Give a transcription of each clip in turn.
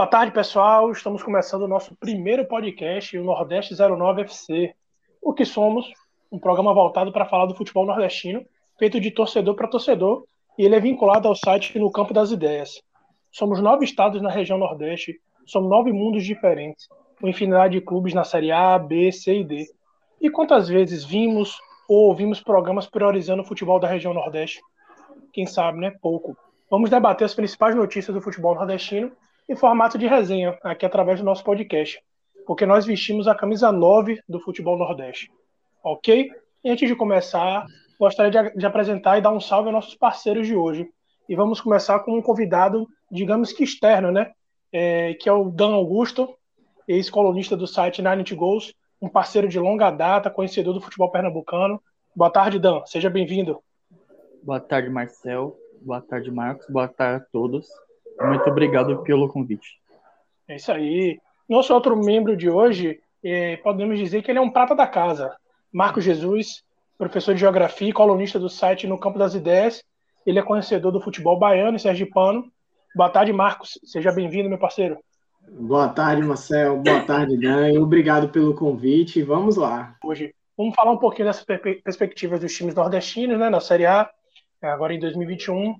Boa tarde, pessoal. Estamos começando o nosso primeiro podcast, o Nordeste 09 FC. O que somos? Um programa voltado para falar do futebol nordestino, feito de torcedor para torcedor, e ele é vinculado ao site No Campo das Ideias. Somos nove estados na região Nordeste, somos nove mundos diferentes, com infinidade de clubes na Série A, B, C e D. E quantas vezes vimos ou ouvimos programas priorizando o futebol da região Nordeste? Quem sabe, né? Pouco. Vamos debater as principais notícias do futebol nordestino em formato de resenha, aqui através do nosso podcast, porque nós vestimos a camisa 9 do futebol nordeste. Ok? E antes de começar, gostaria de, de apresentar e dar um salve aos nossos parceiros de hoje. E vamos começar com um convidado, digamos que externo, né? É, que é o Dan Augusto, ex-colunista do site Nine Goals, um parceiro de longa data, conhecedor do futebol pernambucano. Boa tarde, Dan. Seja bem-vindo. Boa tarde, Marcel. Boa tarde, Marcos. Boa tarde a todos. Muito obrigado pelo convite. É isso aí. Nosso outro membro de hoje, é, podemos dizer que ele é um prata da casa. Marcos Jesus, professor de geografia e colunista do site No Campo das Ideias. Ele é conhecedor do futebol baiano e sergipano. Boa tarde, Marcos. Seja bem-vindo, meu parceiro. Boa tarde, Marcel. Boa tarde, Dan. Obrigado pelo convite. Vamos lá. Hoje, vamos falar um pouquinho dessas perspectivas dos times nordestinos, né, na Série A, agora em 2021.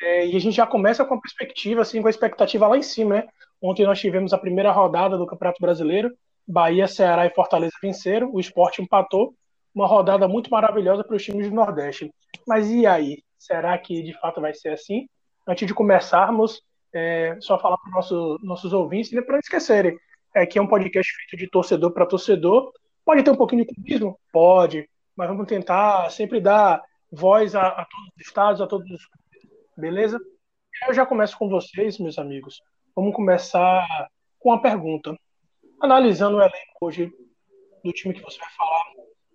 É, e a gente já começa com a perspectiva, assim, com a expectativa lá em cima, né? Ontem nós tivemos a primeira rodada do Campeonato Brasileiro. Bahia, Ceará e Fortaleza venceram, o esporte empatou. Uma rodada muito maravilhosa para os times do Nordeste. Mas e aí? Será que de fato vai ser assim? Antes de começarmos, é, só falar para os nosso, nossos ouvintes, para não esquecerem, é que é um podcast feito de torcedor para torcedor. Pode ter um pouquinho de clubismo? Pode, mas vamos tentar sempre dar voz a, a todos os estados, a todos os beleza? Eu já começo com vocês, meus amigos. Vamos começar com uma pergunta. Analisando o elenco hoje do time que você vai falar,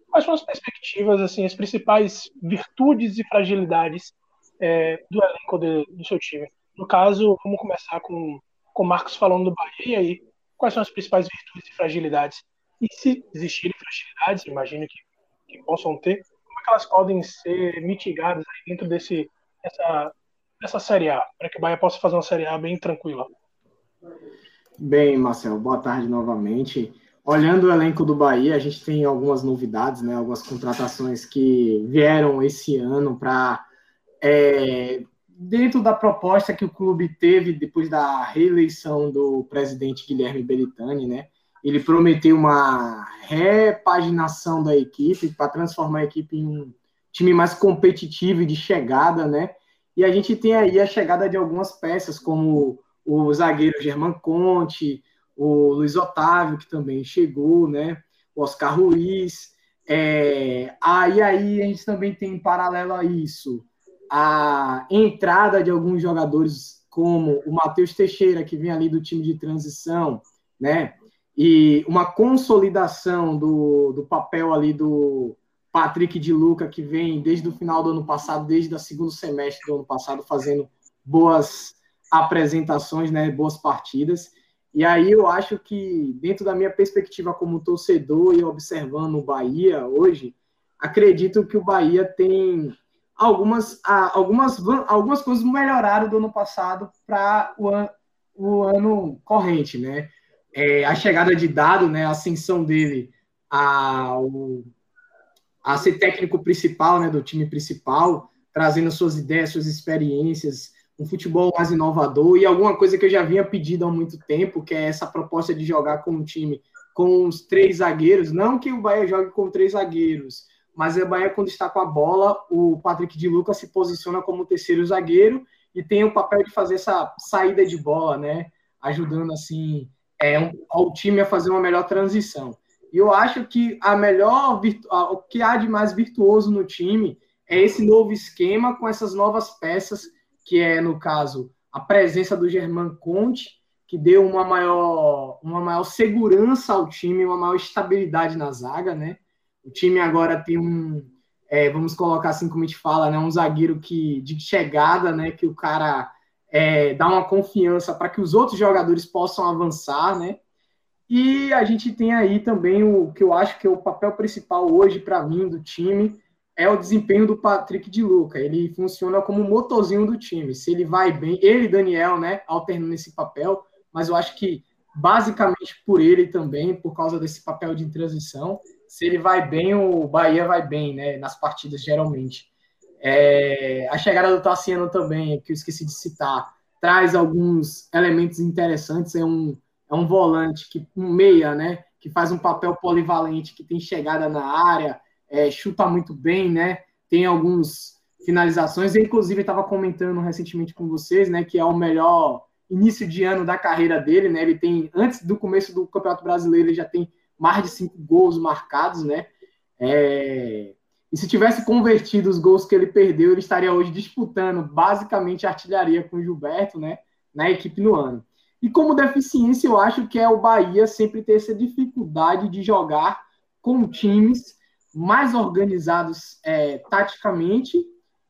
quais são as perspectivas, assim, as principais virtudes e fragilidades é, do elenco de, do seu time? No caso, vamos começar com o Marcos falando do Bahia e quais são as principais virtudes e fragilidades? E se existirem fragilidades, imagino que, que possam ter, como é que elas podem ser mitigadas dentro desse, dessa, dessa Série A, para que o Bahia possa fazer uma Série A bem tranquila. Bem, Marcelo, boa tarde novamente. Olhando o elenco do Bahia, a gente tem algumas novidades, né? Algumas contratações que vieram esse ano para é, dentro da proposta que o clube teve depois da reeleição do presidente Guilherme Belitani, né? Ele prometeu uma repaginação da equipe para transformar a equipe em um time mais competitivo e de chegada, né? E a gente tem aí a chegada de algumas peças, como o zagueiro Germán Conte, o Luiz Otávio, que também chegou, né? O Oscar Ruiz. É, aí, aí a gente também tem, em paralelo a isso, a entrada de alguns jogadores, como o Matheus Teixeira, que vem ali do time de transição, né? E uma consolidação do, do papel ali do, Patrick de Luca, que vem desde o final do ano passado, desde o segundo semestre do ano passado, fazendo boas apresentações, né, boas partidas. E aí eu acho que, dentro da minha perspectiva como torcedor e observando o Bahia hoje, acredito que o Bahia tem algumas, algumas, algumas coisas melhoraram do ano passado para o, an, o ano corrente, né? É, a chegada de Dado, né, a ascensão dele ao a ser técnico principal, né, do time principal, trazendo suas ideias, suas experiências, um futebol mais inovador e alguma coisa que eu já vinha pedido há muito tempo, que é essa proposta de jogar com um time com os três zagueiros, não que o Bahia jogue com três zagueiros, mas o Bahia quando está com a bola, o Patrick de Lucas se posiciona como terceiro zagueiro e tem o papel de fazer essa saída de bola, né, ajudando assim é, ao time a fazer uma melhor transição. E eu acho que a melhor o que há de mais virtuoso no time é esse novo esquema com essas novas peças, que é, no caso, a presença do Germán Conte, que deu uma maior, uma maior segurança ao time, uma maior estabilidade na zaga, né? O time agora tem um, é, vamos colocar assim como a gente fala, né? Um zagueiro que de chegada, né? Que o cara é, dá uma confiança para que os outros jogadores possam avançar, né? E a gente tem aí também o que eu acho que é o papel principal hoje para mim do time é o desempenho do Patrick de Luca. Ele funciona como o motorzinho do time. Se ele vai bem, ele Daniel, né, alternando esse papel, mas eu acho que basicamente por ele também, por causa desse papel de transição, se ele vai bem, o Bahia vai bem, né? Nas partidas, geralmente. É, a chegada do Tassiano também, que eu esqueci de citar, traz alguns elementos interessantes. É um, é um volante, que um meia, né? Que faz um papel polivalente, que tem chegada na área, é, chuta muito bem, né? Tem alguns finalizações. Eu, inclusive, estava comentando recentemente com vocês, né? Que é o melhor início de ano da carreira dele, né? Ele tem, antes do começo do Campeonato Brasileiro, ele já tem mais de cinco gols marcados, né? É... E se tivesse convertido os gols que ele perdeu, ele estaria hoje disputando basicamente artilharia com o Gilberto, né? Na equipe no ano. E como deficiência, eu acho que é o Bahia sempre ter essa dificuldade de jogar com times mais organizados é, taticamente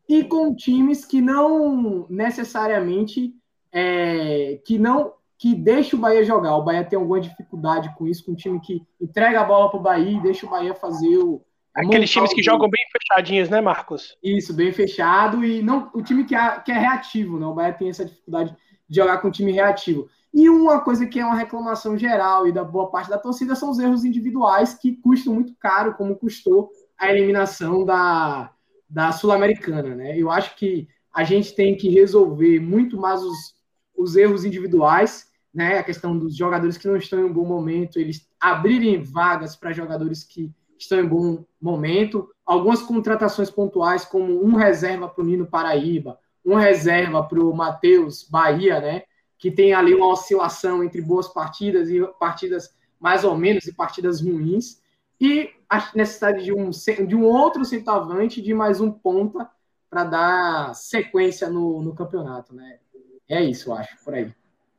e com times que não necessariamente é, que não que deixa o Bahia jogar. O Bahia tem alguma dificuldade com isso, com um time que entrega a bola para o Bahia e deixa o Bahia fazer o. Aqueles times que jogam bem fechadinhos, né, Marcos? Isso, bem fechado e não o time que é, que é reativo, né? O Bahia tem essa dificuldade de jogar com um time reativo. E uma coisa que é uma reclamação geral e da boa parte da torcida são os erros individuais que custam muito caro, como custou a eliminação da, da Sul-Americana, né? Eu acho que a gente tem que resolver muito mais os, os erros individuais, né? A questão dos jogadores que não estão em um bom momento, eles abrirem vagas para jogadores que estão em bom momento. Algumas contratações pontuais, como um reserva para o Nino Paraíba, um reserva para o Matheus Bahia, né? Que tem ali uma oscilação entre boas partidas e partidas mais ou menos e partidas ruins. E a necessidade de um, de um outro centavante, de mais um ponta para dar sequência no, no campeonato, né? É isso, eu acho, por aí.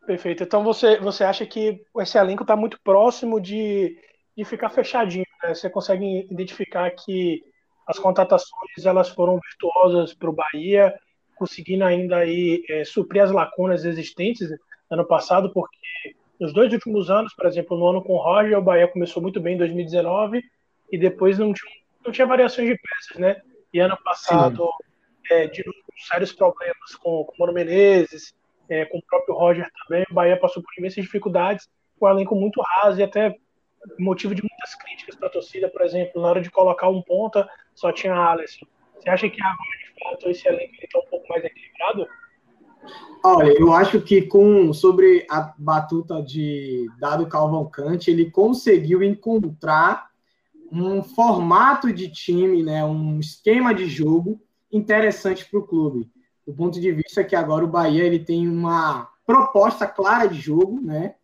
Perfeito. Então você, você acha que esse elenco está muito próximo de, de ficar fechadinho, né? Você consegue identificar que as contratações elas foram virtuosas para o Bahia, conseguindo ainda aí é, suprir as lacunas existentes ano passado, porque nos dois últimos anos, por exemplo, no ano com o Roger, o Bahia começou muito bem em 2019 e depois não tinha, não tinha variações de peças, né? E ano passado, é, de novo, sérios problemas com, com o Mano Menezes, é, com o próprio Roger também. O Bahia passou por imensas dificuldades, com o elenco muito raso e até motivo de muitas críticas para a torcida, por exemplo, na hora de colocar um ponta, só tinha Alisson. Você acha que agora, de fato, esse elenco está um pouco mais equilibrado? Olha, eu acho que com sobre a batuta de Dado Calvancante, ele conseguiu encontrar um formato de time, né, um esquema de jogo interessante para o clube do ponto de vista que agora o Bahia ele tem uma proposta clara de jogo, né?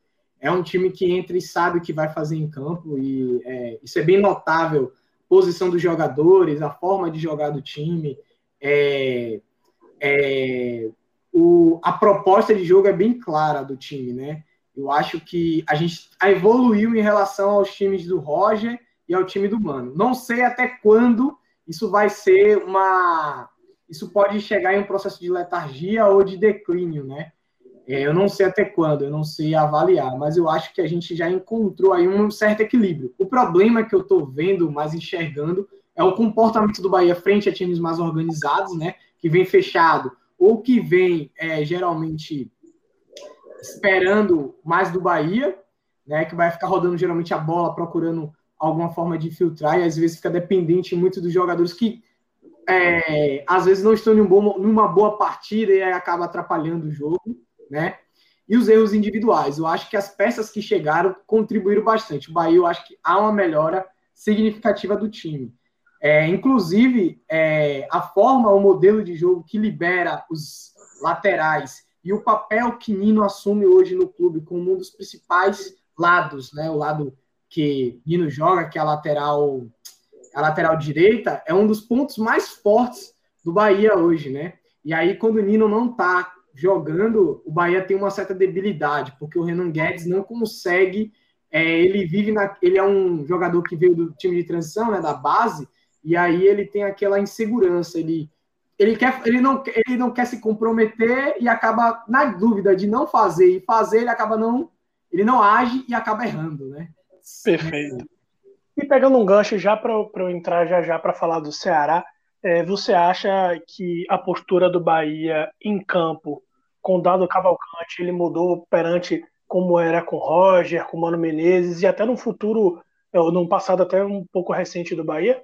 É um time que entra e sabe o que vai fazer em campo, e é, isso é bem notável. Posição dos jogadores, a forma de jogar do time, é, é, o, a proposta de jogo é bem clara do time, né? Eu acho que a gente evoluiu em relação aos times do Roger e ao time do Mano. Não sei até quando isso vai ser uma isso pode chegar em um processo de letargia ou de declínio, né? É, eu não sei até quando, eu não sei avaliar, mas eu acho que a gente já encontrou aí um certo equilíbrio. O problema que eu estou vendo, mais enxergando, é o comportamento do Bahia frente a times mais organizados, né? Que vem fechado, ou que vem é, geralmente esperando mais do Bahia, né? Que vai ficar rodando geralmente a bola, procurando alguma forma de filtrar, e às vezes fica dependente muito dos jogadores que é, às vezes não estão em um bom, numa boa partida e acaba atrapalhando o jogo, né? E os erros individuais. Eu acho que as peças que chegaram contribuíram bastante. O Bahia, eu acho que há uma melhora significativa do time. É, inclusive, é, a forma, o modelo de jogo que libera os laterais e o papel que Nino assume hoje no clube como um dos principais lados, né? O lado que Nino joga, que é a lateral a lateral direita, é um dos pontos mais fortes do Bahia hoje, né? E aí, quando o Nino não tá jogando, o Bahia tem uma certa debilidade, porque o Renan Guedes não consegue. É, ele vive na. Ele é um jogador que veio do time de transição, né? Da base, e aí ele tem aquela insegurança. Ele, ele, quer, ele, não, ele não quer se comprometer e acaba na dúvida de não fazer e fazer, ele acaba não. Ele não age e acaba errando, né? Perfeito. E pegando um gancho já para eu entrar já já para falar do Ceará, é, você acha que a postura do Bahia em campo com o Dado Cavalcante ele mudou perante como era com Roger, com Mano Menezes e até no futuro, é, num passado até um pouco recente do Bahia?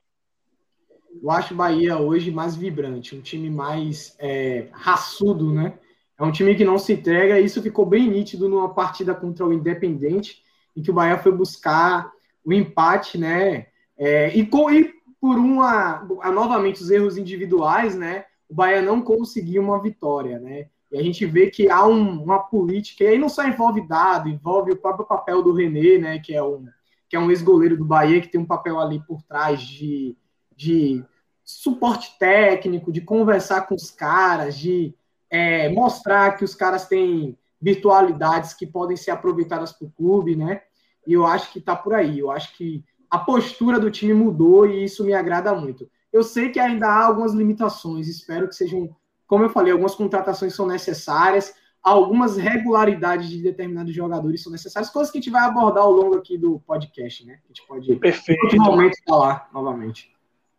Eu acho o Bahia hoje mais vibrante, um time mais é, raçudo, né? É um time que não se entrega, e isso ficou bem nítido numa partida contra o Independente, em que o Bahia foi buscar o empate, né? É, e, com, e por uma, novamente, os erros individuais, né? O Bahia não conseguiu uma vitória, né? E a gente vê que há um, uma política, e aí não só envolve dado, envolve o próprio papel do René, né? Que é um, que é um ex-goleiro do Bahia, que tem um papel ali por trás de, de suporte técnico, de conversar com os caras, de é, mostrar que os caras têm virtualidades que podem ser aproveitadas para o clube, né? E eu acho que está por aí. Eu acho que a postura do time mudou e isso me agrada muito. Eu sei que ainda há algumas limitações, espero que sejam, como eu falei, algumas contratações são necessárias, algumas regularidades de determinados jogadores são necessárias, coisas que a gente vai abordar ao longo aqui do podcast, né? A gente pode, Perfeito. em momento, falar novamente.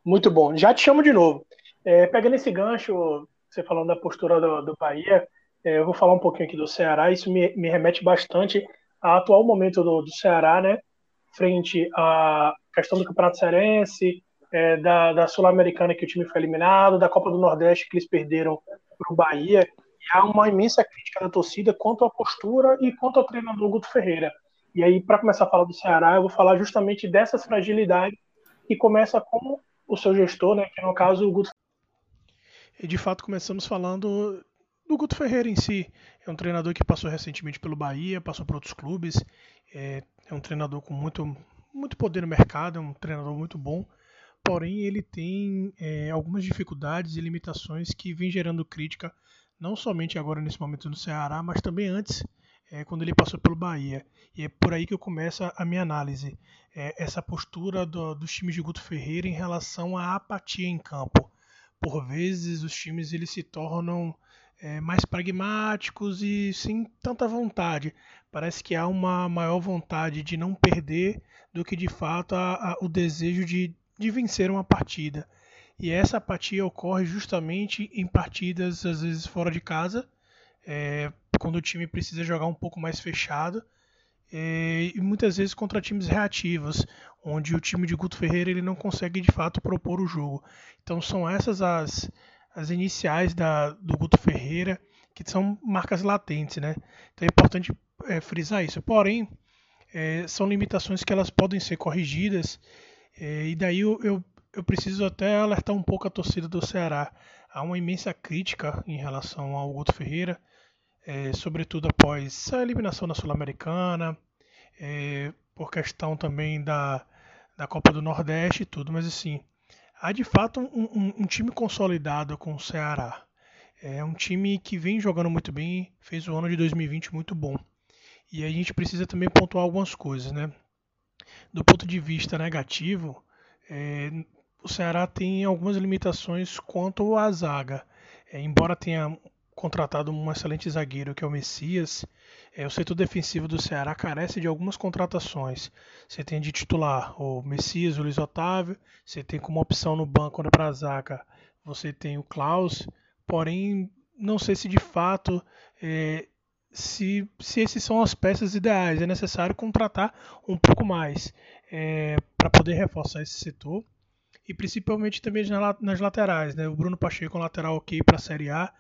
Muito bom. Já te chamo de novo. É, pegando esse gancho, você falando da postura do, do Bahia, é, eu vou falar um pouquinho aqui do Ceará. Isso me, me remete bastante ao atual momento do, do Ceará, né? Frente à questão do Campeonato Cearense, é, da, da Sul-Americana que o time foi eliminado, da Copa do Nordeste que eles perderam para o Bahia. E há uma imensa crítica da torcida quanto à postura e quanto ao treinador Guto Ferreira. E aí, para começar a falar do Ceará, eu vou falar justamente dessas fragilidades que começa com o seu gestor, né, que no caso o Guto. E de fato começamos falando do Guto Ferreira em si. É um treinador que passou recentemente pelo Bahia, passou por outros clubes. É, é um treinador com muito, muito poder no mercado, é um treinador muito bom. Porém, ele tem é, algumas dificuldades e limitações que vêm gerando crítica, não somente agora nesse momento no Ceará, mas também antes, é, quando ele passou pelo Bahia. E é por aí que eu começo a minha análise. É, essa postura do, dos times de Guto Ferreira em relação à apatia em campo. Por vezes os times eles se tornam é, mais pragmáticos e sem tanta vontade. Parece que há uma maior vontade de não perder do que de fato a, a, o desejo de, de vencer uma partida. E essa apatia ocorre justamente em partidas, às vezes fora de casa, é, quando o time precisa jogar um pouco mais fechado e muitas vezes contra times reativos, onde o time de Guto Ferreira ele não consegue de fato propor o jogo. Então são essas as, as iniciais da, do Guto Ferreira, que são marcas latentes, né? Então é importante é, frisar isso. Porém, é, são limitações que elas podem ser corrigidas, é, e daí eu, eu, eu preciso até alertar um pouco a torcida do Ceará. Há uma imensa crítica em relação ao Guto Ferreira, é, sobretudo após a eliminação da Sul-Americana, é, por questão também da, da Copa do Nordeste e tudo, mas assim, há de fato um, um, um, time consolidado com o Ceará. É um time que vem jogando muito bem, fez o ano de 2020 muito bom. E a gente precisa também pontuar algumas coisas, né? Do ponto de vista negativo, é, o Ceará tem algumas limitações quanto à zaga. É, embora tenha contratado um excelente zagueiro que é o Messias, é, o setor defensivo do Ceará carece de algumas contratações. Você tem de titular o Messias, o Luiz Otávio, você tem como opção no banco né, para a zaga, você tem o Klaus, porém não sei se de fato é, se, se esses são as peças ideais. É necessário contratar um pouco mais é, para poder reforçar esse setor e principalmente também nas laterais. Né? O Bruno Pacheco lateral ok para a Série A,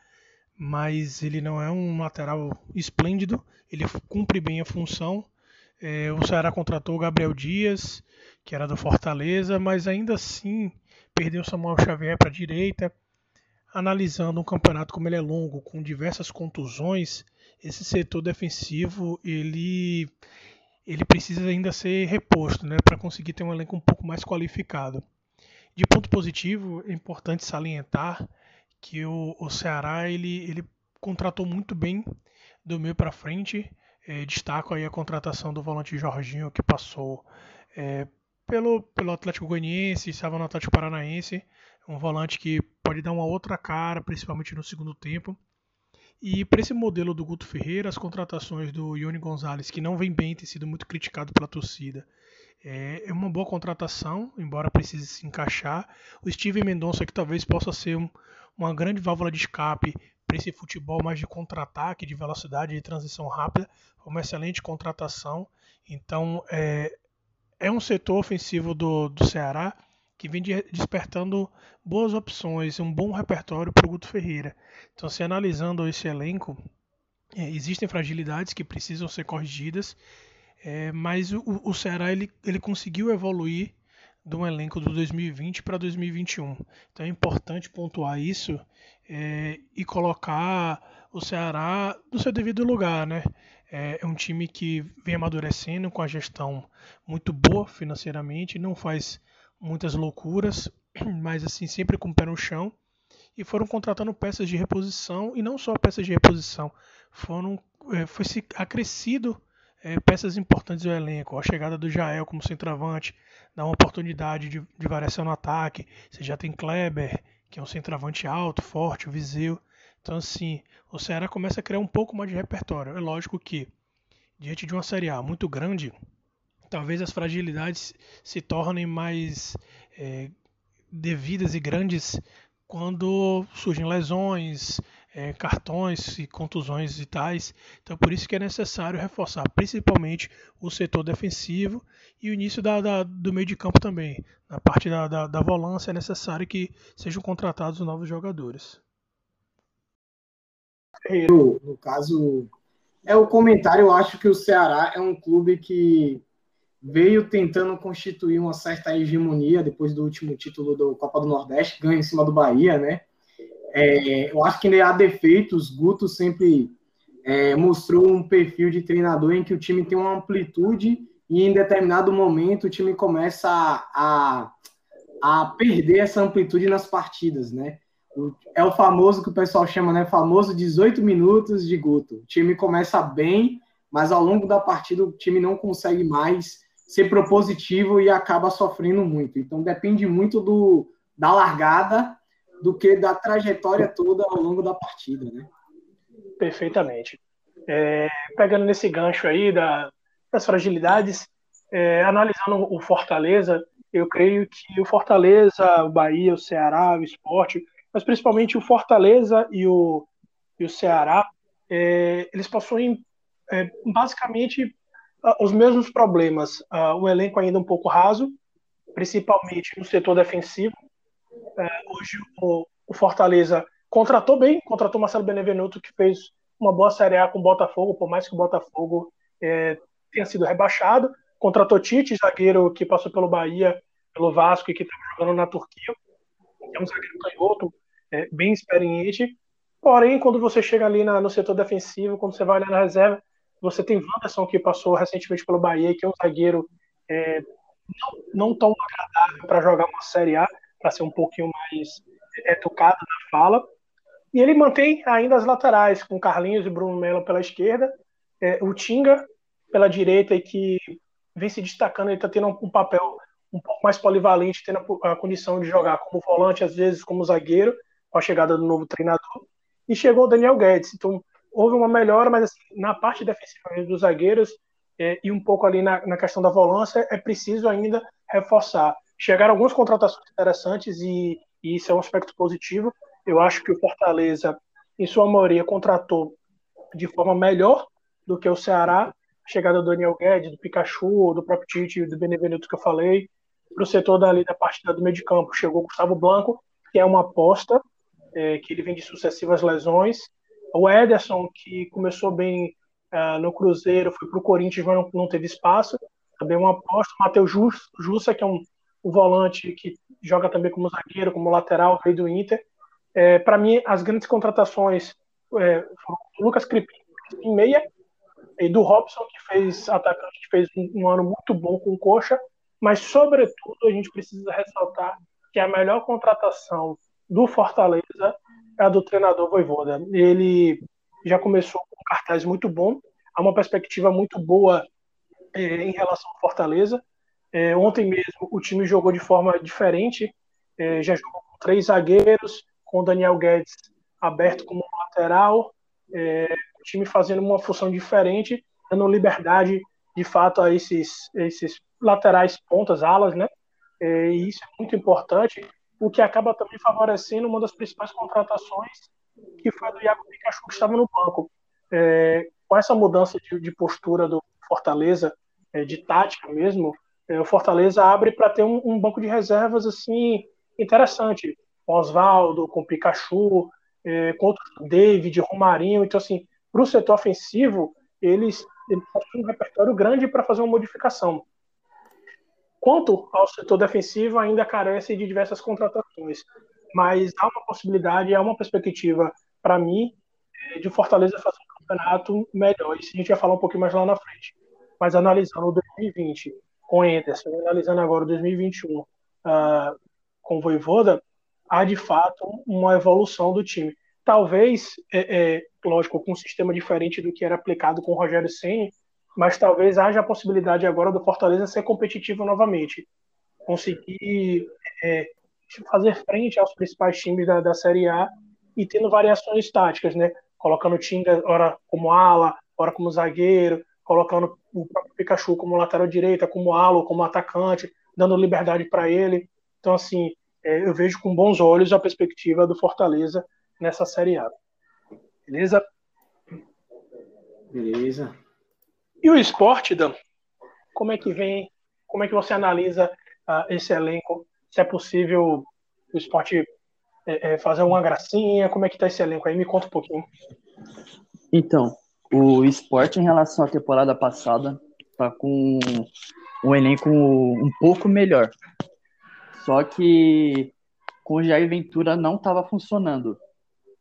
mas ele não é um lateral esplêndido, ele cumpre bem a função. É, o Ceará contratou o Gabriel Dias, que era do Fortaleza, mas ainda assim perdeu Samuel Xavier para a direita. Analisando um campeonato como ele é longo, com diversas contusões, esse setor defensivo ele, ele precisa ainda ser reposto né, para conseguir ter um elenco um pouco mais qualificado. De ponto positivo, é importante salientar que o, o Ceará ele, ele contratou muito bem do meio para frente. É, destaco aí a contratação do volante Jorginho, que passou é, pelo, pelo Atlético Goianiense, estava no Atlético Paranaense. Um volante que pode dar uma outra cara, principalmente no segundo tempo. E para esse modelo do Guto Ferreira, as contratações do Ione Gonzalez, que não vem bem, tem sido muito criticado pela torcida, é, é uma boa contratação, embora precise se encaixar. O Steven Mendonça, que talvez possa ser um, uma grande válvula de escape, para esse futebol mais de contra-ataque, de velocidade, de transição rápida. Uma excelente contratação. Então, é, é um setor ofensivo do, do Ceará que vem de, despertando boas opções, um bom repertório para o Guto Ferreira. Então, se analisando esse elenco, é, existem fragilidades que precisam ser corrigidas, é, mas o, o Ceará ele, ele conseguiu evoluir um elenco do 2020 para 2021. Então é importante pontuar isso é, e colocar o Ceará no seu devido lugar, né? É, é um time que vem amadurecendo com a gestão muito boa financeiramente, não faz muitas loucuras, mas assim sempre com o pé no chão e foram contratando peças de reposição e não só peças de reposição, foram é, foi se acrescido é, peças importantes do elenco. A chegada do Jael como centroavante dá uma oportunidade de, de variação no ataque. Você já tem Kleber, que é um centroavante alto, forte, o Viseu. Então, assim, o Ceará começa a criar um pouco mais de repertório. É lógico que, diante de uma Série A muito grande, talvez as fragilidades se tornem mais é, devidas e grandes quando surgem lesões, é, cartões e contusões e tais. Então, por isso que é necessário reforçar principalmente o setor defensivo e o início da, da, do meio de campo também. Na parte da, da, da volância é necessário que sejam contratados novos jogadores. Eu, no caso, é o comentário. Eu acho que o Ceará é um clube que veio tentando constituir uma certa hegemonia depois do último título do Copa do Nordeste, ganha em cima do Bahia, né? É, eu acho que ainda há defeitos. Guto sempre é, mostrou um perfil de treinador em que o time tem uma amplitude e em determinado momento o time começa a, a, a perder essa amplitude nas partidas, né? É o famoso que o pessoal chama, né? Famoso 18 minutos de Guto. O time começa bem, mas ao longo da partida o time não consegue mais ser propositivo e acaba sofrendo muito. Então depende muito do, da largada do que da trajetória toda ao longo da partida, né? Perfeitamente. É, pegando nesse gancho aí da, das fragilidades, é, analisando o Fortaleza, eu creio que o Fortaleza, o Bahia, o Ceará, o Esporte, mas principalmente o Fortaleza e o, e o Ceará, é, eles possuem é, basicamente os mesmos problemas. O elenco ainda um pouco raso, principalmente no setor defensivo. Uh, hoje o, o, Fortaleza contratou bem, contratou Marcelo Benevenuto, que fez uma boa Série A com o Botafogo, por mais que o Botafogo é, tenha sido rebaixado. Contratou Tite, zagueiro que passou pelo Bahia, pelo Vasco e que estava jogando na Turquia. É um zagueiro canhoto, é, bem experiente. Porém, quando você chega ali na, no setor defensivo, quando você vai olhar na reserva, você tem Wanderson, que passou recentemente pelo Bahia, que é um zagueiro é, não, não, tão agradável para jogar uma Série A, para ser um pouquinho mais educado na fala. E ele mantém ainda as laterais, com Carlinhos e Bruno Melo pela esquerda, é, o Tinga pela direita, e que vem se destacando, ele está tendo um, papel um pouco mais polivalente, tendo a, a, condição de jogar como volante, às vezes como zagueiro, com a chegada do novo treinador. E chegou o Daniel Guedes. Então, houve uma melhora, mas assim, na parte defensiva dos zagueiros é, e um pouco ali na, na, questão da volância é preciso ainda reforçar. Chegaram algumas contratações interessantes e, e, isso é um aspecto positivo. Eu acho que o Fortaleza, em sua maioria, contratou de forma melhor do que o Ceará. Chegada do Daniel Guedes, do Pikachu, do próprio Tite, do Benevenuto que eu falei. Para o setor dali da partida do meio de campo, chegou o Gustavo Blanco, que é uma aposta, é, que ele vem de sucessivas lesões o Ederson, que começou bem uh, no Cruzeiro, foi para o Corinthians, mas não, não, teve espaço. Também uma aposta. O Matheus Jussa, que é um, um, volante que joga também como zagueiro, como lateral, veio do Inter. É, para mim, as grandes contratações é, foram o Lucas Cripim em meia e do Robson, que fez atacante, que fez um, um ano muito bom com o Coxa. Mas, sobretudo, a gente precisa ressaltar que a melhor contratação do Fortaleza é a do treinador Voivoda. Ele já começou com um cartaz muito bom, há uma perspectiva muito boa é, em relação ao Fortaleza. É, ontem mesmo o time jogou de forma diferente, é, já jogou com três zagueiros, com o Daniel Guedes aberto como lateral, é, o time fazendo uma função diferente, dando liberdade de fato a esses, esses laterais pontas, alas, né? É, e isso é muito importante o que acaba também favorecendo uma das principais contratações que foi a do Iago Pikachu, que estava no banco. É, com essa mudança de, de, postura do Fortaleza, é, de tática mesmo, é, o Fortaleza abre para ter um, um, banco de reservas assim interessante, com Oswaldo, com Pikachu, é, com outros, David, Romarinho. Então, assim, para o setor ofensivo, eles, eles têm um repertório grande para fazer uma modificação. Quanto ao setor defensivo, ainda carece de diversas contratações, mas há uma possibilidade, há uma perspectiva para mim de Fortaleza fazer um campeonato melhor. Isso a gente vai falar um pouquinho mais lá na frente. Mas analisando o 2020 com o Anderson, analisando agora o 2021 uh, ah, com o Voivoda, há de fato uma evolução do time. Talvez, é, é, lógico, com um sistema diferente do que era aplicado com o Rogério Senna, mas talvez haja a possibilidade agora do Fortaleza ser competitivo novamente, conseguir é, fazer frente aos principais times da, da Série A e tendo variações táticas, né? Colocando o Tinga ora como ala, ora como zagueiro, colocando o próprio Pikachu como lateral direita, como ala, como atacante, dando liberdade para ele. Então, assim, é, eu vejo com bons olhos a perspectiva do Fortaleza nessa Série A. Beleza? Beleza. E o esporte, Dan? Como é que vem? Como é que você analisa uh, esse elenco? Se é possível o esporte é, é, fazer uma gracinha? Como é que tá esse elenco aí? Me conta um pouquinho. Então, o esporte em relação à temporada passada tá com um elenco um pouco melhor. Só que com o Jair Ventura não estava funcionando.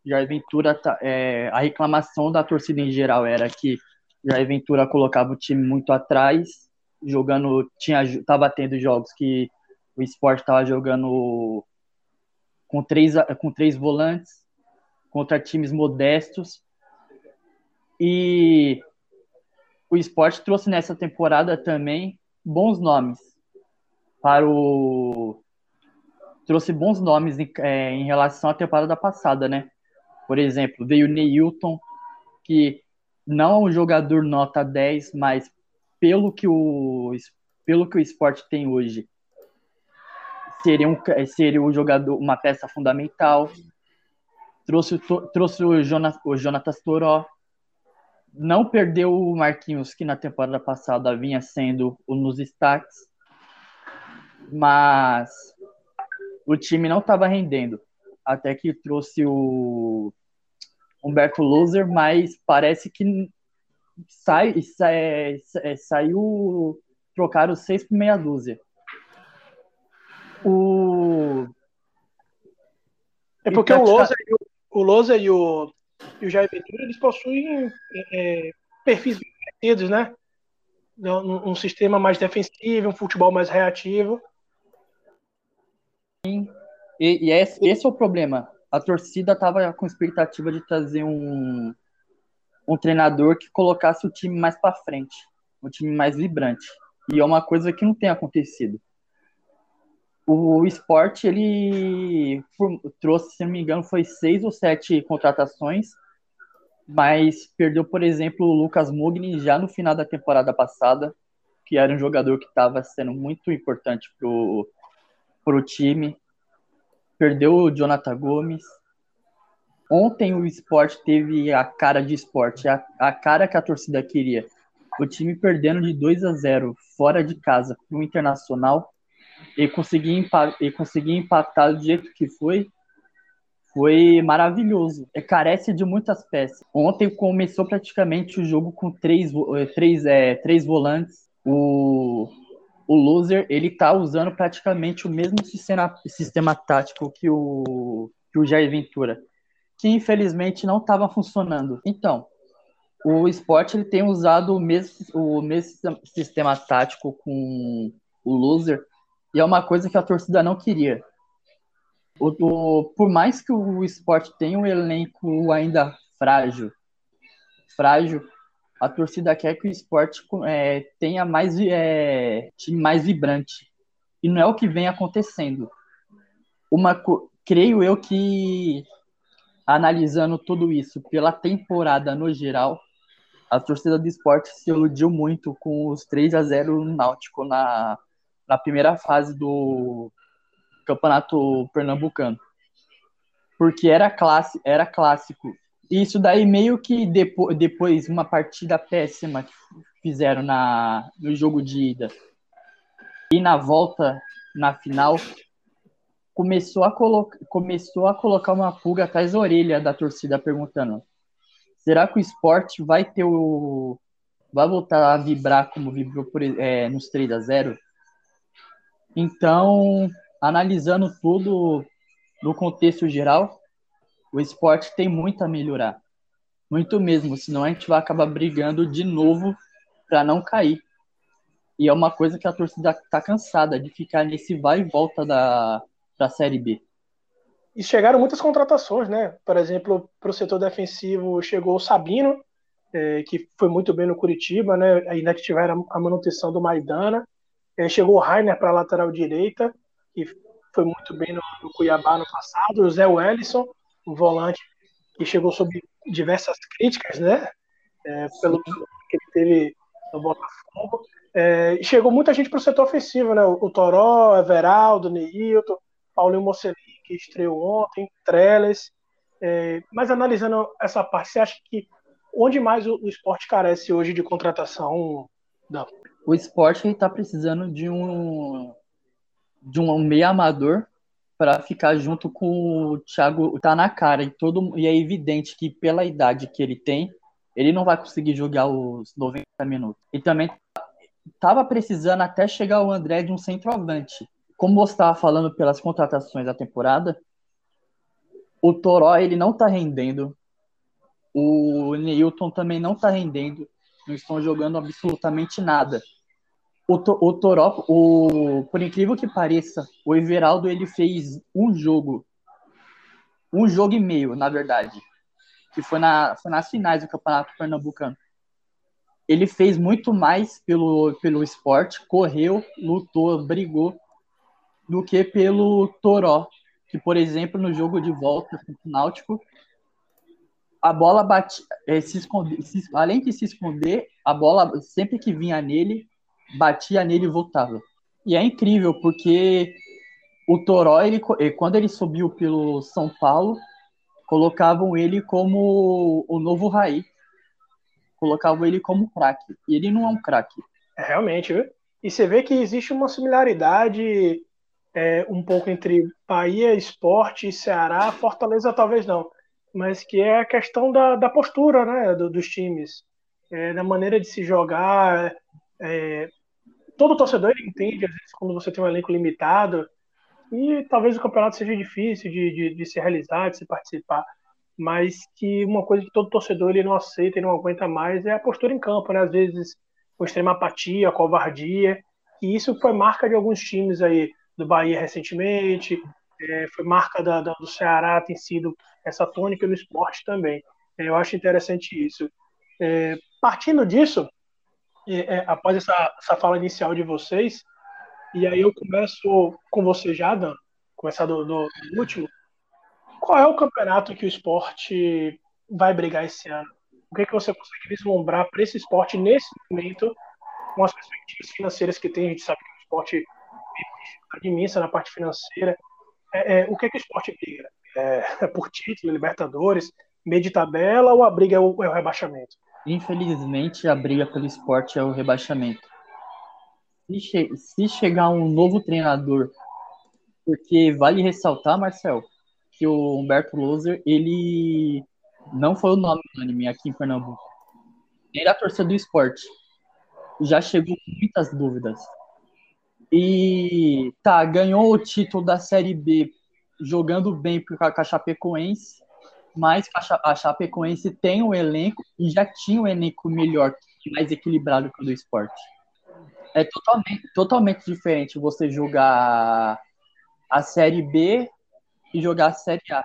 Jair Ventura, tá, é, a reclamação da torcida em geral era que Jair Ventura colocava o time muito atrás, jogando, tinha, tava tendo jogos que o esporte estava jogando com três, com três volantes contra times modestos. E o esporte trouxe nessa temporada também bons nomes para o trouxe bons nomes em, é, em relação à temporada passada, né? Por exemplo, veio Neilton, que não é um jogador nota 10, mas pelo que o, pelo que o esporte tem hoje, seria um, seria um jogador, uma peça fundamental. Trouxe, trouxe o, Jonas, o Jonatas Toró. Não perdeu o Marquinhos, que na temporada passada vinha sendo um nos destaques. Mas o time não estava rendendo. Até que trouxe o Humberto Loser, mas parece que sai, sai, sai, saiu trocaram seis por meia dúzia. O... É porque o Loser, o, o Loser e o, e o Jair Ventura, eles possuem é, perfis parecidos, né? Um, um, sistema mais defensivo, um futebol mais reativo. Sim. E, e esse, esse é o problema a torcida estava com expectativa de trazer um, um treinador que colocasse o time mais para frente, um time mais vibrante. E é uma coisa que não tem acontecido. O esporte, ele trouxe, se não me engano, foi seis ou sete contratações, mas perdeu, por exemplo, o Lucas Mugni já no final da temporada passada, que era um jogador que estava sendo muito importante para o time perdeu o Jonathan Gomes. Ontem o esporte teve a cara de esporte, a, a cara que a torcida queria. O time perdendo de 2 a 0 fora de casa para o Internacional e conseguir, e conseguir empatar do jeito que foi, foi maravilhoso. É, carece de muitas peças. Ontem começou praticamente o jogo com três, eh, três, é, três volantes. O o loser ele tá usando praticamente o mesmo sistema, sistema tático que o, que o Jair Ventura, que infelizmente não estava funcionando. Então, o esporte ele tem usado o mesmo, o mesmo sistema tático com o loser e é uma coisa que a torcida não queria. O, o, por mais que o esporte tenha um elenco ainda frágil, frágil, a torcida quer que o esporte é, tenha mais é, time mais vibrante. E não é o que vem acontecendo. Uma, creio eu que, analisando tudo isso pela temporada no geral, a torcida do esporte se iludiu muito com os 3 a 0 no Náutico na, na primeira fase do Campeonato Pernambucano. porque era classe, era clássico. Isso daí meio que depois, depois uma partida péssima que fizeram na, no jogo de ida e na volta na final começou a, colocar, começou a colocar uma pulga atrás da orelha da torcida perguntando será que o esporte vai ter o vai voltar a vibrar como vibrou por, é, nos 3 a 0 então analisando tudo no contexto geral o esporte tem muito a melhorar. Muito mesmo, senão a gente vai acabar brigando de novo para não cair. E é uma coisa que a torcida tá cansada de ficar nesse vai e volta da, da Série B. E chegaram muitas contratações, né? Por exemplo, para o setor defensivo chegou o Sabino, é, que foi muito bem no Curitiba, né? Ainda tiveram a manutenção do Maidana. É, chegou o Rainer para a lateral direita, que foi muito bem no, no Cuiabá no passado. O Zé Wellison, um volante que chegou sob diversas críticas, né? É, pelo que ele teve no Botafogo. É, chegou muita gente para o setor ofensivo, né? O, o Toró, Everaldo, Neilton, Paulinho Mocelli, que estreou ontem, Trellis. É, mas analisando essa parte, você acha que onde mais o, o esporte carece hoje de contratação? Não. O esporte está precisando de um de um meio amador para ficar junto com o Thiago. Tá na cara e todo e é evidente que pela idade que ele tem, ele não vai conseguir jogar os 90 minutos. E também tava precisando até chegar o André de um centroavante. Como você estava falando pelas contratações da temporada, o Toró ele não tá rendendo. O Neilton também não tá rendendo. Não estão jogando absolutamente nada. O, o Toró, o, por incrível que pareça, o Everaldo ele fez um jogo, um jogo e meio, na verdade, que foi, na, foi nas finais do Campeonato Pernambucano. Ele fez muito mais pelo, pelo esporte, correu, lutou, brigou, do que pelo Toró, que, por exemplo, no jogo de volta contra o Náutico, a bola bate, é, se esconde, se, além de se esconder, a bola sempre que vinha nele, batia nele e voltava. E é incrível, porque o Toró, ele, quando ele subiu pelo São Paulo, colocavam ele como o novo Raí. Colocavam ele como craque. E ele não é um craque. É, realmente, viu? E você vê que existe uma similaridade é, um pouco entre Bahia, Esporte, Ceará, Fortaleza talvez não, mas que é a questão da, da postura né, do, dos times, é, da maneira de se jogar. É, todo torcedor entende, às vezes, quando você tem um elenco limitado, e talvez o campeonato seja difícil de, de, de se realizar, de se participar, mas que uma coisa que todo torcedor ele não aceita e não aguenta mais é a postura em campo, né? Às vezes, com extrema apatia, covardia, e isso foi marca de alguns times aí, do Bahia recentemente, é, foi marca da, da, do Ceará, tem sido essa tônica no esporte também. É, eu acho interessante isso. É, partindo disso, é, após essa, essa fala inicial de vocês, e aí eu começo com você já, Dan, começar do, do, do último. Qual é o campeonato que o esporte vai brigar esse ano? O que, é que você consegue vislumbrar para esse esporte nesse momento, com as perspectivas financeiras que tem? A gente sabe que o esporte vive na parte financeira. É, é, o que, é que o esporte briga? É, é por título, Libertadores, meio de tabela ou a briga é o, é o rebaixamento? Infelizmente, a briga pelo esporte é o rebaixamento. Se, che se chegar um novo treinador, porque vale ressaltar, Marcel, que o Humberto Loser, ele não foi o nome unânime aqui em Pernambuco. Nem da torcida do esporte. Já chegou muitas dúvidas. E tá, ganhou o título da Série B jogando bem com a Chapecoense, mas a Chapecoense tem um elenco e já tinha um elenco melhor mais equilibrado que o do esporte. É totalmente, totalmente diferente você jogar a Série B e jogar a Série A.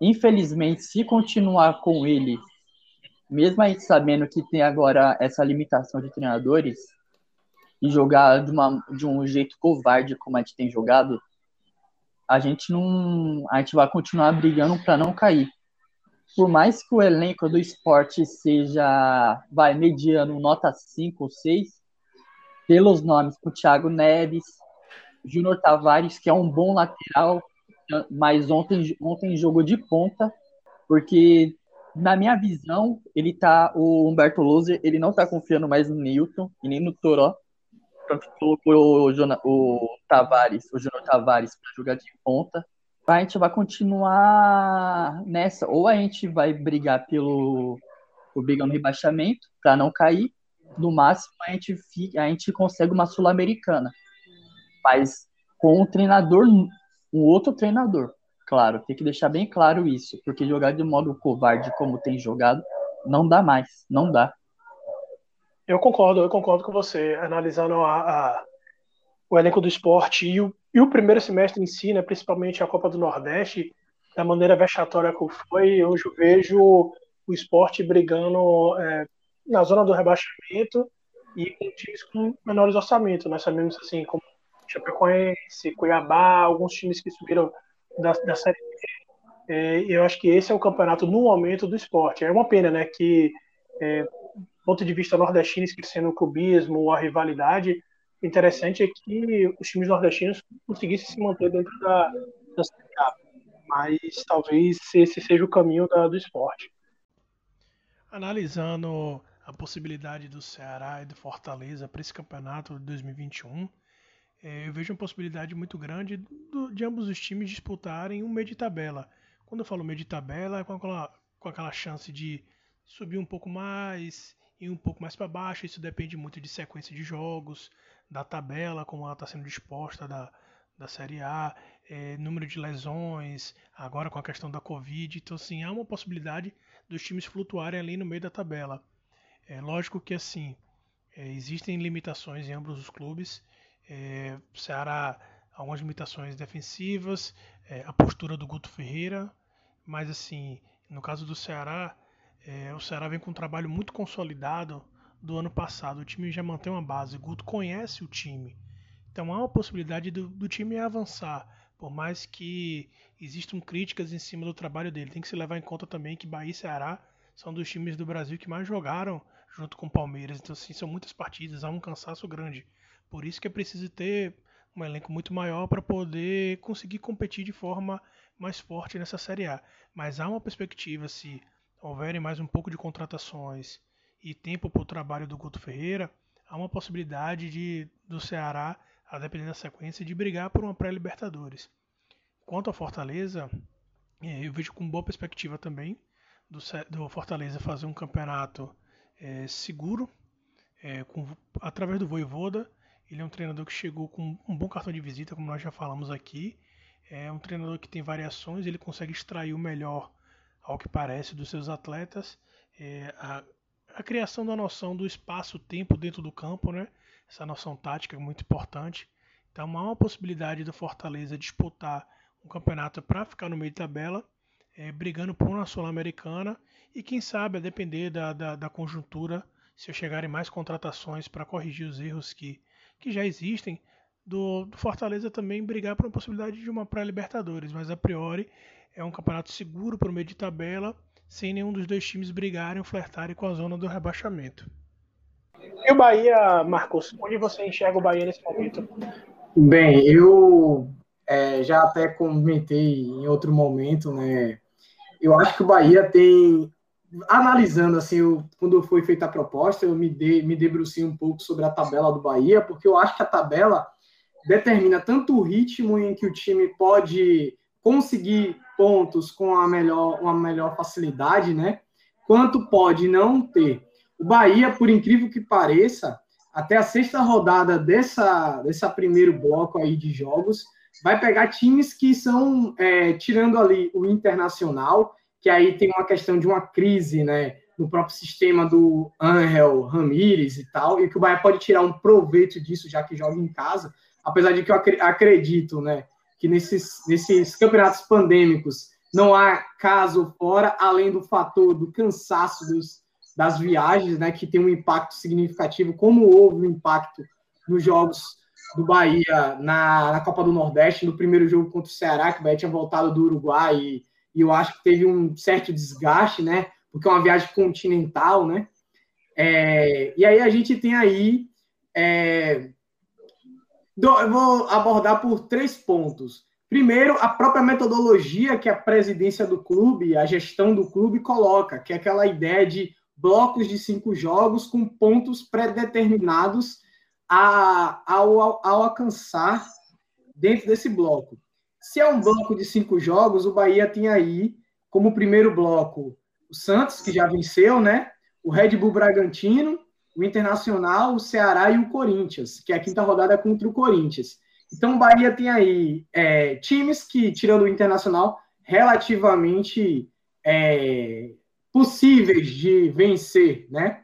Infelizmente, se continuar com ele, mesmo a gente sabendo que tem agora essa limitação de treinadores, e jogar de, uma, de um jeito covarde como a gente tem jogado, a gente não. A gente vai continuar brigando para não cair. Por mais que o elenco do esporte seja, vai, mediano, nota 5 ou 6, pelos nomes, o Thiago Neves, Júnior Tavares, que é um bom lateral, mas ontem, ontem jogou de ponta, porque na minha visão, ele tá. O Humberto Loser, ele não tá confiando mais no Newton e nem no Toró. Tanto colocou o, Jona, o Tavares, o Júnior Tavares, para jogar de ponta. A gente vai continuar nessa. Ou a gente vai brigar pelo o brigar no rebaixamento para não cair. No máximo, a gente, fica, a gente consegue uma Sul-Americana. Mas com um treinador, um outro treinador. Claro, tem que deixar bem claro isso, porque jogar de modo covarde como tem jogado não dá mais, não dá. Eu concordo, eu concordo com você, analisando a, a, o elenco do esporte e o, e o primeiro semestre em si, né, principalmente a Copa do Nordeste, da maneira vexatória que foi, hoje eu vejo o esporte brigando é, na zona do rebaixamento e com times com menores orçamentos. Nós sabemos assim, como Chapecoense, Cuiabá, alguns times que subiram da, da Série B. É, eu acho que esse é o campeonato no momento do esporte. É uma pena, né, que é, ponto de vista nordestino, esquecendo o clubismo, a rivalidade, interessante é que os times nordestinos conseguissem se manter dentro da, da Série A. Mas talvez esse seja o caminho da, do esporte. Analisando a possibilidade do Ceará e do Fortaleza para esse campeonato de 2021, é, eu vejo uma possibilidade muito grande de ambos os times disputarem um meio de tabela. Quando eu falo meio de tabela, é com aquela, com aquela chance de subir um pouco mais e um pouco mais para baixo. Isso depende muito de sequência de jogos, da tabela, como ela está sendo disposta da, da Série A, é, número de lesões, agora com a questão da Covid. Então, assim, há uma possibilidade dos times flutuarem ali no meio da tabela. É lógico que, assim, é, existem limitações em ambos os clubes. É, Ceará, algumas limitações defensivas, é, a postura do Guto Ferreira, mas assim, no caso do Ceará, é, o Ceará vem com um trabalho muito consolidado do ano passado. O time já mantém uma base, Guto conhece o time. Então há uma possibilidade do, do time avançar, por mais que existam críticas em cima do trabalho dele. Tem que se levar em conta também que Bahia e Ceará são dos times do Brasil que mais jogaram junto com o Palmeiras. Então, assim, são muitas partidas, há um cansaço grande. Por isso que é preciso ter um elenco muito maior para poder conseguir competir de forma mais forte nessa Série A. Mas há uma perspectiva, se houverem mais um pouco de contratações e tempo para o trabalho do Guto Ferreira, há uma possibilidade de do Ceará, a depender da sequência, de brigar por uma pré-Libertadores. Quanto ao Fortaleza, é, eu vejo com boa perspectiva também do, do Fortaleza fazer um campeonato é, seguro, é, com, através do Voivoda, ele é um treinador que chegou com um bom cartão de visita, como nós já falamos aqui. É um treinador que tem variações, ele consegue extrair o melhor, ao que parece, dos seus atletas. É, a, a, criação da noção do espaço-tempo dentro do campo, né? essa noção tática é muito importante. Então há uma possibilidade do Fortaleza disputar um campeonato para ficar no meio de tabela, é, brigando por uma Sul-Americana e quem sabe, a depender da, da, da conjuntura, se chegarem mais contratações para corrigir os erros que que já existem, do, do Fortaleza também brigar por uma possibilidade de uma pré-Libertadores, mas a priori é um campeonato seguro para o meio de tabela, sem nenhum dos dois times brigarem ou flertarem com a zona do rebaixamento. E o Bahia, Marcos, onde você enxerga o Bahia nesse momento? Bem, eu é, já até comentei em outro momento, né? Eu acho que o Bahia tem analisando assim, eu, quando foi feita a proposta, eu me, de, me debrucei um pouco sobre a tabela do Bahia, porque eu acho que a tabela determina tanto o ritmo em que o time pode conseguir pontos com a melhor, uma melhor facilidade, né? Quanto pode não ter. O Bahia, por incrível que pareça, até a sexta rodada dessa, dessa primeiro bloco aí de jogos, vai pegar times que são, é, tirando ali o Internacional, que aí tem uma questão de uma crise, né, no próprio sistema do Angel Ramírez e tal, e que o Bahia pode tirar um proveito disso, já que joga em casa, apesar de que eu acredito, né, que nesses, nesses campeonatos pandêmicos não há caso fora, além do fator do cansaço dos, das viagens, né, que tem um impacto significativo, como houve um impacto nos jogos do Bahia na, na Copa do Nordeste, no primeiro jogo contra o Ceará, que o Bahia tinha voltado do Uruguai e e eu acho que teve um certo desgaste, né? Porque é uma viagem continental, né? É, e aí a gente tem aí. É, eu vou abordar por três pontos. Primeiro, a própria metodologia que a presidência do clube, a gestão do clube coloca, que é aquela ideia de blocos de cinco jogos com pontos pré-determinados ao, ao alcançar dentro desse bloco. Se é um bloco de cinco jogos, o Bahia tem aí como primeiro bloco o Santos, que já venceu, né? O Red Bull Bragantino, o Internacional, o Ceará e o Corinthians, que é a quinta rodada contra o Corinthians. Então, o Bahia tem aí é, times que, tirando o Internacional, relativamente é, possíveis de vencer, né?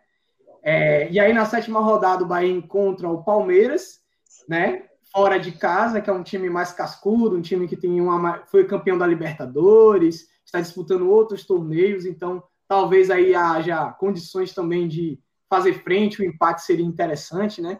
É, e aí, na sétima rodada, o Bahia encontra o Palmeiras, né? Fora de casa, que é um time mais cascudo, um time que tem uma, foi campeão da Libertadores, está disputando outros torneios, então talvez aí haja condições também de fazer frente, o empate seria interessante, né?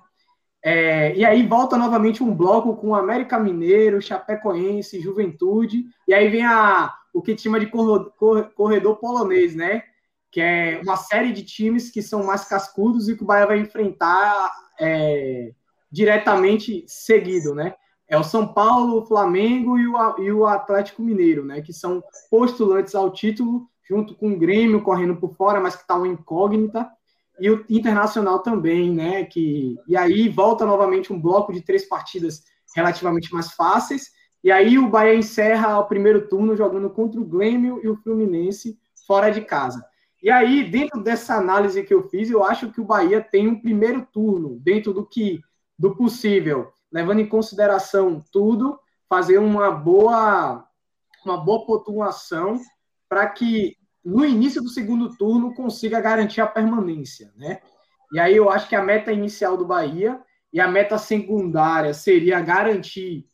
É, e aí volta novamente um bloco com América Mineiro, Chapecoense, Juventude, e aí vem a, o que chama de corredor, corredor polonês, né? Que é uma série de times que são mais cascudos e que o Bahia vai enfrentar é, diretamente seguido, né? É o São Paulo, o Flamengo e o, e o Atlético Mineiro, né? Que são postulantes ao título, junto com o Grêmio correndo por fora, mas que está uma incógnita e o Internacional também, né? Que, e aí volta novamente um bloco de três partidas relativamente mais fáceis. E aí o Bahia encerra o primeiro turno jogando contra o Grêmio e o Fluminense fora de casa. E aí, dentro dessa análise que eu fiz, eu acho que o Bahia tem um primeiro turno, dentro do que do possível, levando em consideração tudo, fazer uma boa uma boa pontuação para que no início do segundo turno consiga garantir a permanência, né? E aí eu acho que a meta inicial do Bahia e a meta secundária seria garantir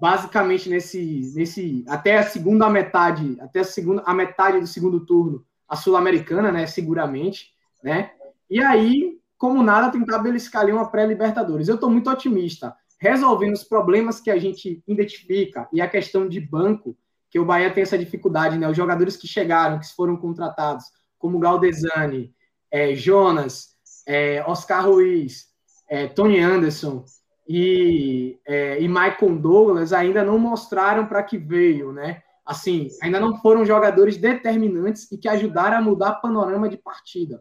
basicamente nesse nesse até a segunda metade, até a segunda a metade do segundo turno, a sul-americana, né, seguramente, né? E aí, como nada, tentar beliscar ali uma pré-libertadores. Eu estou muito otimista, resolvendo os problemas que a gente identifica e a questão de banco, que o Bahia tem essa dificuldade, né? Os jogadores que chegaram, que foram contratados, como Galdesani, é, Jonas, é, Oscar Ruiz, é, Tony Anderson e, é, e Michael Douglas ainda não mostraram para que veio, né? Assim, ainda não foram jogadores determinantes e que ajudaram a mudar o panorama de partida.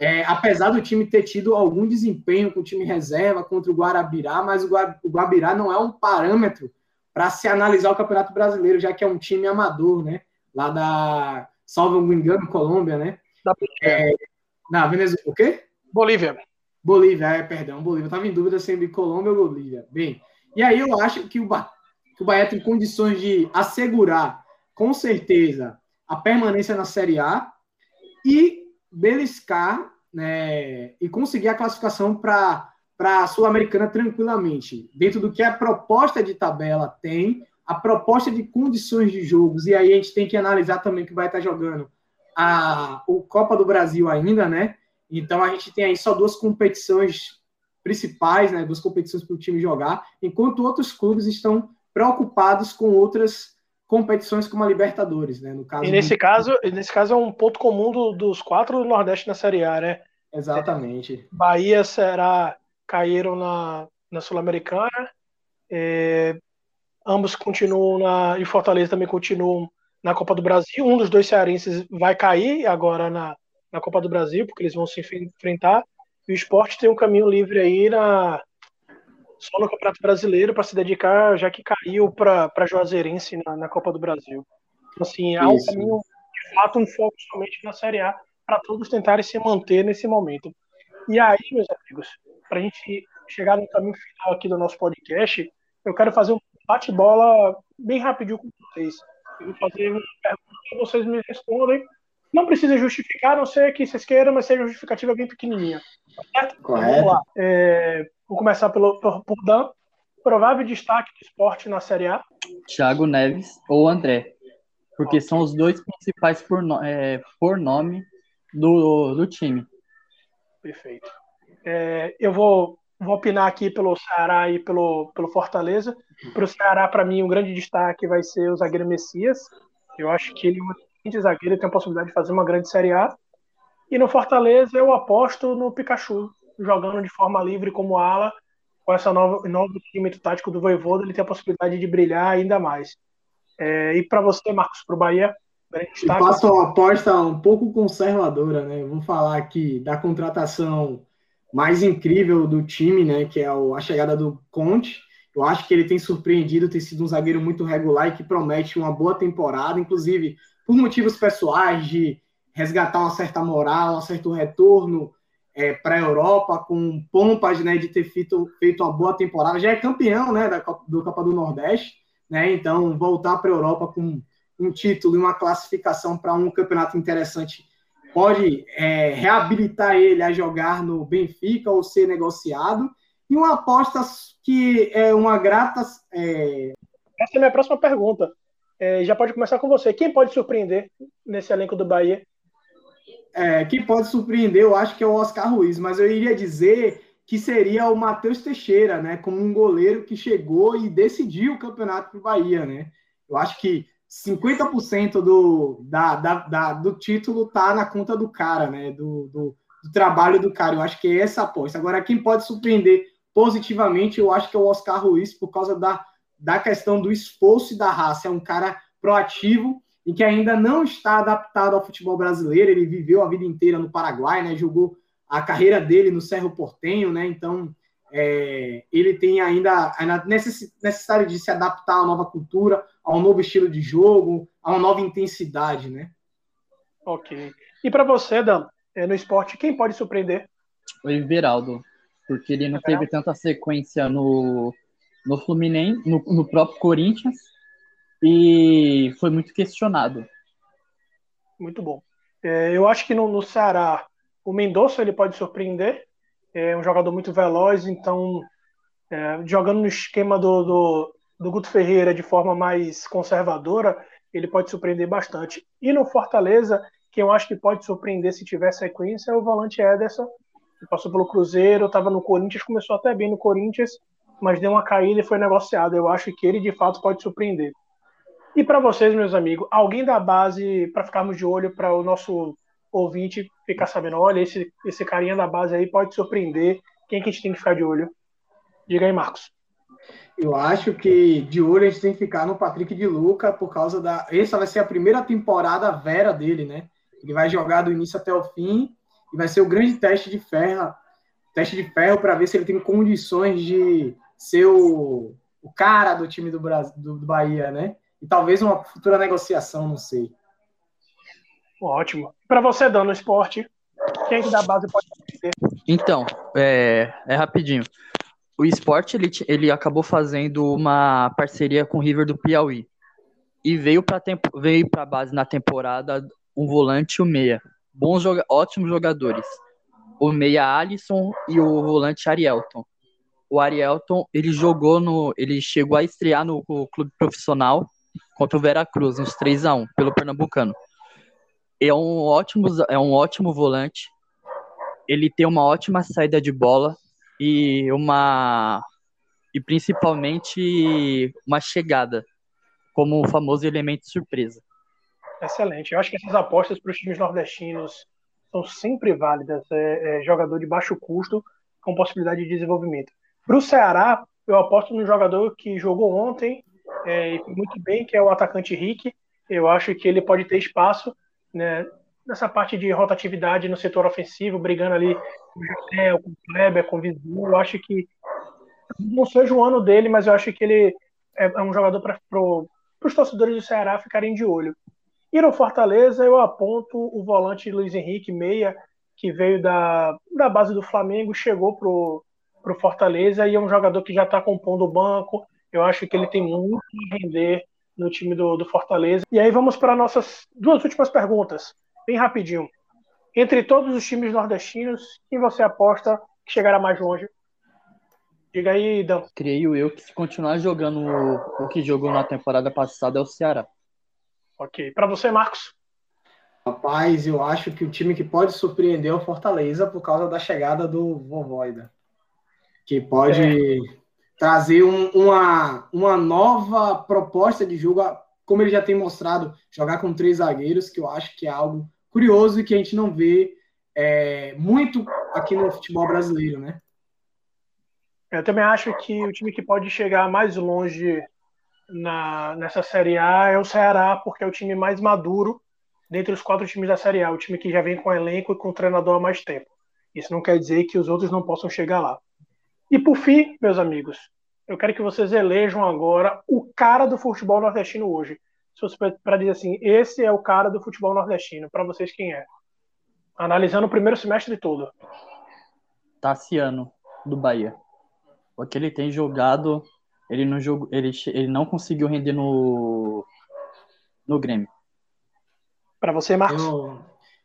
É, apesar do time ter tido algum desempenho com o time reserva contra o Guarabirá, mas o Guarabirá não é um parâmetro para se analisar o Campeonato Brasileiro, já que é um time amador, né? Lá da, salvo me engano, Colômbia, né? Da é, na Venezuela. O quê? Bolívia. Bolívia, é, perdão, Bolívia. Estava em dúvida se é Colômbia ou Bolívia. Bem, e aí eu acho que o, ba que o Bahia tem condições de assegurar, com certeza, a permanência na Série A e beliscar né, e conseguir a classificação para para a Sul-Americana tranquilamente, dentro do que a proposta de tabela tem, a proposta de condições de jogos, e aí a gente tem que analisar também que vai estar jogando a o Copa do Brasil ainda, né? Então a gente tem aí só duas competições principais, né? Duas competições para o time jogar, enquanto outros clubes estão preocupados com outras competições como a Libertadores, né? No caso e nesse do... caso, nesse caso é um ponto comum do, dos quatro do Nordeste na Série A, né? Exatamente. Bahia será caíram na, na Sul-Americana. É, ambos continuam na. E Fortaleza também continuam na Copa do Brasil. Um dos dois cearenses vai cair agora na, na Copa do Brasil, porque eles vão se enfrentar. E o esporte tem um caminho livre aí na, só no Campeonato Brasileiro para se dedicar, já que caiu para Juazeirense na, na Copa do Brasil. Então, assim, há um caminho, de fato, um foco somente na Série A para todos tentarem se manter nesse momento. E aí, meus amigos, para a gente chegar no caminho final aqui do nosso podcast, eu quero fazer um bate-bola bem rapidinho com vocês. Eu vou fazer uma pergunta que vocês me respondem. Não precisa justificar, a não ser que vocês queiram, mas seja justificativa bem pequenininha. Certo? Então, Correto. Vamos lá. É, vou começar pelo, por, por Dan. Provável destaque do esporte na Série A? Thiago Neves ou André. Porque são os dois principais por, no, é, por nome do, do time. Perfeito. É, eu vou, vou opinar aqui pelo Ceará e pelo, pelo Fortaleza. Para o Ceará, para mim, um grande destaque vai ser o zagueiro Messias. Eu acho que ele é um grande zagueiro e tem a possibilidade de fazer uma grande Série A. E no Fortaleza, eu aposto no Pikachu, jogando de forma livre como ala, com essa nova novo time tático do Voivoda, ele tem a possibilidade de brilhar ainda mais. É, e para você, Marcos, para o Bahia, eu faço uma aposta um pouco conservadora, né? vou falar aqui da contratação mais incrível do time, né? Que é a chegada do Conte. Eu acho que ele tem surpreendido, tem sido um zagueiro muito regular e que promete uma boa temporada, inclusive por motivos pessoais de resgatar uma certa moral, um certo retorno é, para a Europa, com pompas né, de ter feito, feito uma boa temporada. Já é campeão né, da Copa, do Copa do Nordeste, né, então voltar para a Europa com um título e uma classificação para um campeonato interessante pode é, reabilitar ele a jogar no Benfica ou ser negociado. E uma aposta que é uma grata. É... Essa é a minha próxima pergunta. É, já pode começar com você. Quem pode surpreender nesse elenco do Bahia? É, quem pode surpreender, eu acho que é o Oscar Ruiz, mas eu iria dizer que seria o Matheus Teixeira, né? Como um goleiro que chegou e decidiu o campeonato para o Bahia, né? Eu acho que 50% do, da, da, da, do título tá na conta do cara, né? Do, do, do, trabalho do cara. Eu acho que é essa aposta. Agora, quem pode surpreender positivamente, eu acho que é o Oscar Ruiz, por causa da, da questão do esforço e da raça. É um cara proativo e que ainda não está adaptado ao futebol brasileiro. Ele viveu a vida inteira no Paraguai, né? Jogou a carreira dele no Cerro Portenho, né? Então é, ele tem ainda a necessidade de se adaptar a uma nova cultura, a um novo estilo de jogo, a uma nova intensidade, né? Ok. E para você, Dan, é, no esporte, quem pode surpreender? O Everaldo, porque ele não teve tanta sequência no, no Fluminense, no, no próprio Corinthians, e foi muito questionado. Muito bom. É, eu acho que no, no Ceará o Mendonça ele pode surpreender. É um jogador muito veloz, então é, jogando no esquema do, do, do Guto Ferreira de forma mais conservadora, ele pode surpreender bastante. E no Fortaleza, quem eu acho que pode surpreender se tiver sequência é o volante Ederson, que passou pelo Cruzeiro, estava no Corinthians, começou até bem no Corinthians, mas deu uma caída e foi negociado. Eu acho que ele de fato pode surpreender. E para vocês, meus amigos, alguém da base, para ficarmos de olho para o nosso ouvinte ficar sabendo, olha, esse, esse carinha da base aí pode surpreender, quem que a gente tem que ficar de olho? Diga aí, Marcos. Eu acho que de olho a gente tem que ficar no Patrick de Luca por causa da. Essa vai ser a primeira temporada vera dele, né? Ele vai jogar do início até o fim e vai ser o grande teste de ferro, teste de ferro para ver se ele tem condições de ser o, o cara do time do, Brasil, do, do Bahia, né? e talvez uma futura negociação, não sei. Ótimo. Para você, dando esporte, quem que da base pode aprender? Então, é, é rapidinho. O esporte ele, ele acabou fazendo uma parceria com o River do Piauí e veio para veio para base na temporada um volante e o meia, bons joga ótimos jogadores. O meia Alisson e o volante Arielton. O Arielton ele jogou no, ele chegou a estrear no clube profissional contra o Veracruz, uns 3 a 1 pelo Pernambucano. É um ótimo, é um ótimo volante. Ele tem uma ótima saída de bola e uma e principalmente uma chegada como o famoso elemento surpresa. Excelente. Eu acho que essas apostas para os times nordestinos são sempre válidas. É, é, jogador de baixo custo com possibilidade de desenvolvimento. Para o Ceará, eu aposto no jogador que jogou ontem é, e muito bem, que é o atacante Rick. Eu acho que ele pode ter espaço né, nessa parte de rotatividade no setor ofensivo, brigando ali com o José, com o Kleber, com o Vizinho. Eu acho que não seja o ano dele, mas eu acho que ele é, é um jogador para pro, os torcedores do Ceará ficarem de olho. E no Fortaleza eu aponto o volante Luiz Henrique Meia, que veio da, da base do Flamengo, chegou pro, pro Fortaleza e é um jogador que já está compondo o banco, eu acho que ele tem muito a render no time do, do Fortaleza. E aí vamos para nossas duas últimas perguntas, bem rapidinho. Entre todos os times nordestinos, quem você aposta que chegará mais longe? Diga aí, Dan. Creio eu que se continuar jogando o, que jogou na temporada passada é o Ceará. Ok. Para você, Marcos? Rapaz, eu acho que o time que pode surpreender é o Fortaleza por causa da chegada do Vovoida. Que pode. É trazer um, uma, uma nova proposta de jogo, como ele já tem mostrado, jogar com três zagueiros, que eu acho que é algo curioso e que a gente não vê é, muito aqui no futebol brasileiro, né? Eu também acho que o time que pode chegar mais longe na, nessa Série A é o Ceará, porque é o time mais maduro dentre os quatro times da Série A, o time que já vem com elenco e com treinador há mais tempo. Isso não quer dizer que os outros não possam chegar lá. E por fim, meus amigos, eu quero que vocês elejam agora o cara do futebol nordestino hoje. Se você para dizer assim, esse é o cara do futebol nordestino, para vocês quem é? Analisando o primeiro semestre todo. Tassiano, do Bahia. O que ele tem jogado, ele não, jogou, ele, ele não conseguiu render no, no Grêmio. Para você, Marcos? Eu,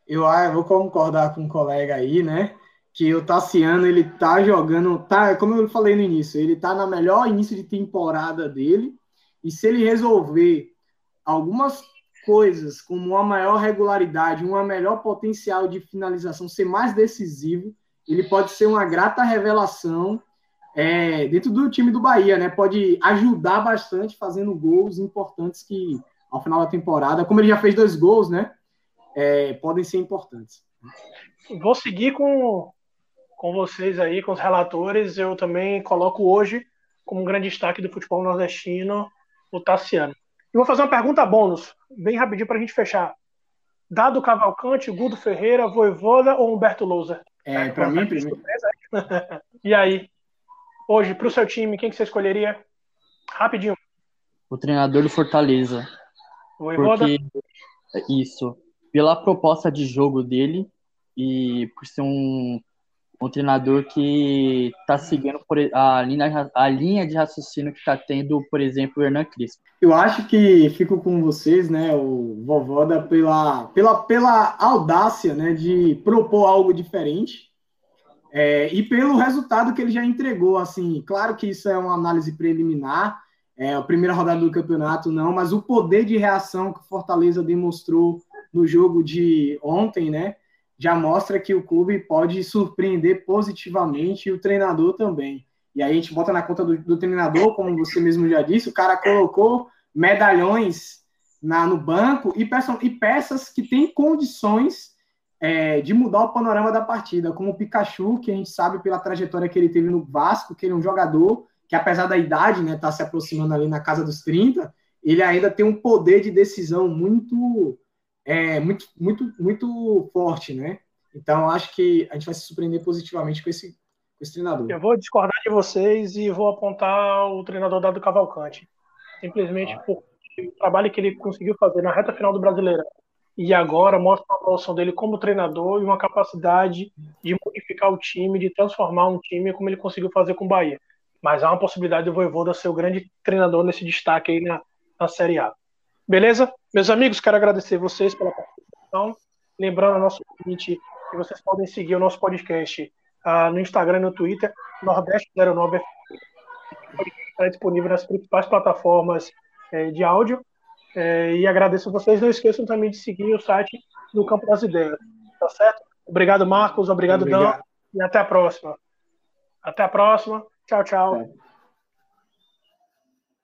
eu, ah, eu vou concordar com um colega aí, né? Que o Tassiano, ele tá jogando, tá, como eu falei no início, ele tá na melhor início de temporada dele, e se ele resolver algumas coisas como uma maior regularidade, uma melhor potencial de finalização, ser mais decisivo, ele pode ser uma grata revelação é, dentro do time do Bahia, né? Pode ajudar bastante fazendo gols importantes que ao final da temporada, como ele já fez dois gols, né? É, podem ser importantes. Vou seguir com, com vocês aí, com os relatores. Eu também coloco hoje como um grande destaque do futebol nordestino o Tassiano. E vou fazer uma pergunta bônus, bem rapidinho para a gente fechar. Dado Cavalcante, Gudo Ferreira, Voivoda ou Humberto Lousa? É, para mim, primeiro. e aí, hoje, para o seu time, quem que você escolheria? Rapidinho. O treinador do Fortaleza. Voivoda? Porque, isso, pela proposta de jogo dele e por ser um, um treinador que está seguindo a, linha, a linha de raciocínio que está tendo, por exemplo, o Hernan Crispo. Eu acho que fico com vocês, né, o Vovoda, pela, pela, pela audácia né, de propor algo diferente é, e pelo resultado que ele já entregou, assim, claro que isso é uma análise preliminar, é a primeira rodada do campeonato não, mas o poder de reação que o Fortaleza demonstrou no jogo de ontem, né, já mostra que o clube pode surpreender positivamente e o treinador também. E aí a gente bota na conta do, do treinador, como você mesmo já disse, o cara colocou medalhões na, no banco e, e peças que têm condições é, de mudar o panorama da partida, como o Pikachu, que a gente sabe pela trajetória que ele teve no Vasco, que ele é um jogador que, apesar da idade, né, tá se aproximando ali na casa dos 30, ele ainda tem um poder de decisão muito, é, muito, muito, muito forte, né? Então, acho que a gente vai se surpreender positivamente com esse, com esse treinador. Eu vou discordar de vocês e vou apontar o treinador Dado Cavalcante. Simplesmente ah. por o trabalho que ele conseguiu fazer na reta final do Brasileiro e agora mostra uma evolução dele como treinador e uma capacidade de modificar o time, de transformar um time como ele conseguiu fazer com o Bahia. Mas há uma possibilidade do Voivoda ser o grande treinador nesse destaque aí na, na Série A. Beleza? Meus amigos, quero agradecer vocês pela participação. Lembrando ao nosso ouvinte que vocês podem seguir o nosso podcast uh, no Instagram e no Twitter, Nordeste09 está disponível nas principais plataformas eh, de áudio é, e agradeço a vocês. Não esqueçam também de seguir o site do Campo das Ideias. Tá certo? Obrigado, Marcos. Obrigado, obrigado. Dan. E até a próxima. Até a próxima. Tchau, tchau. É.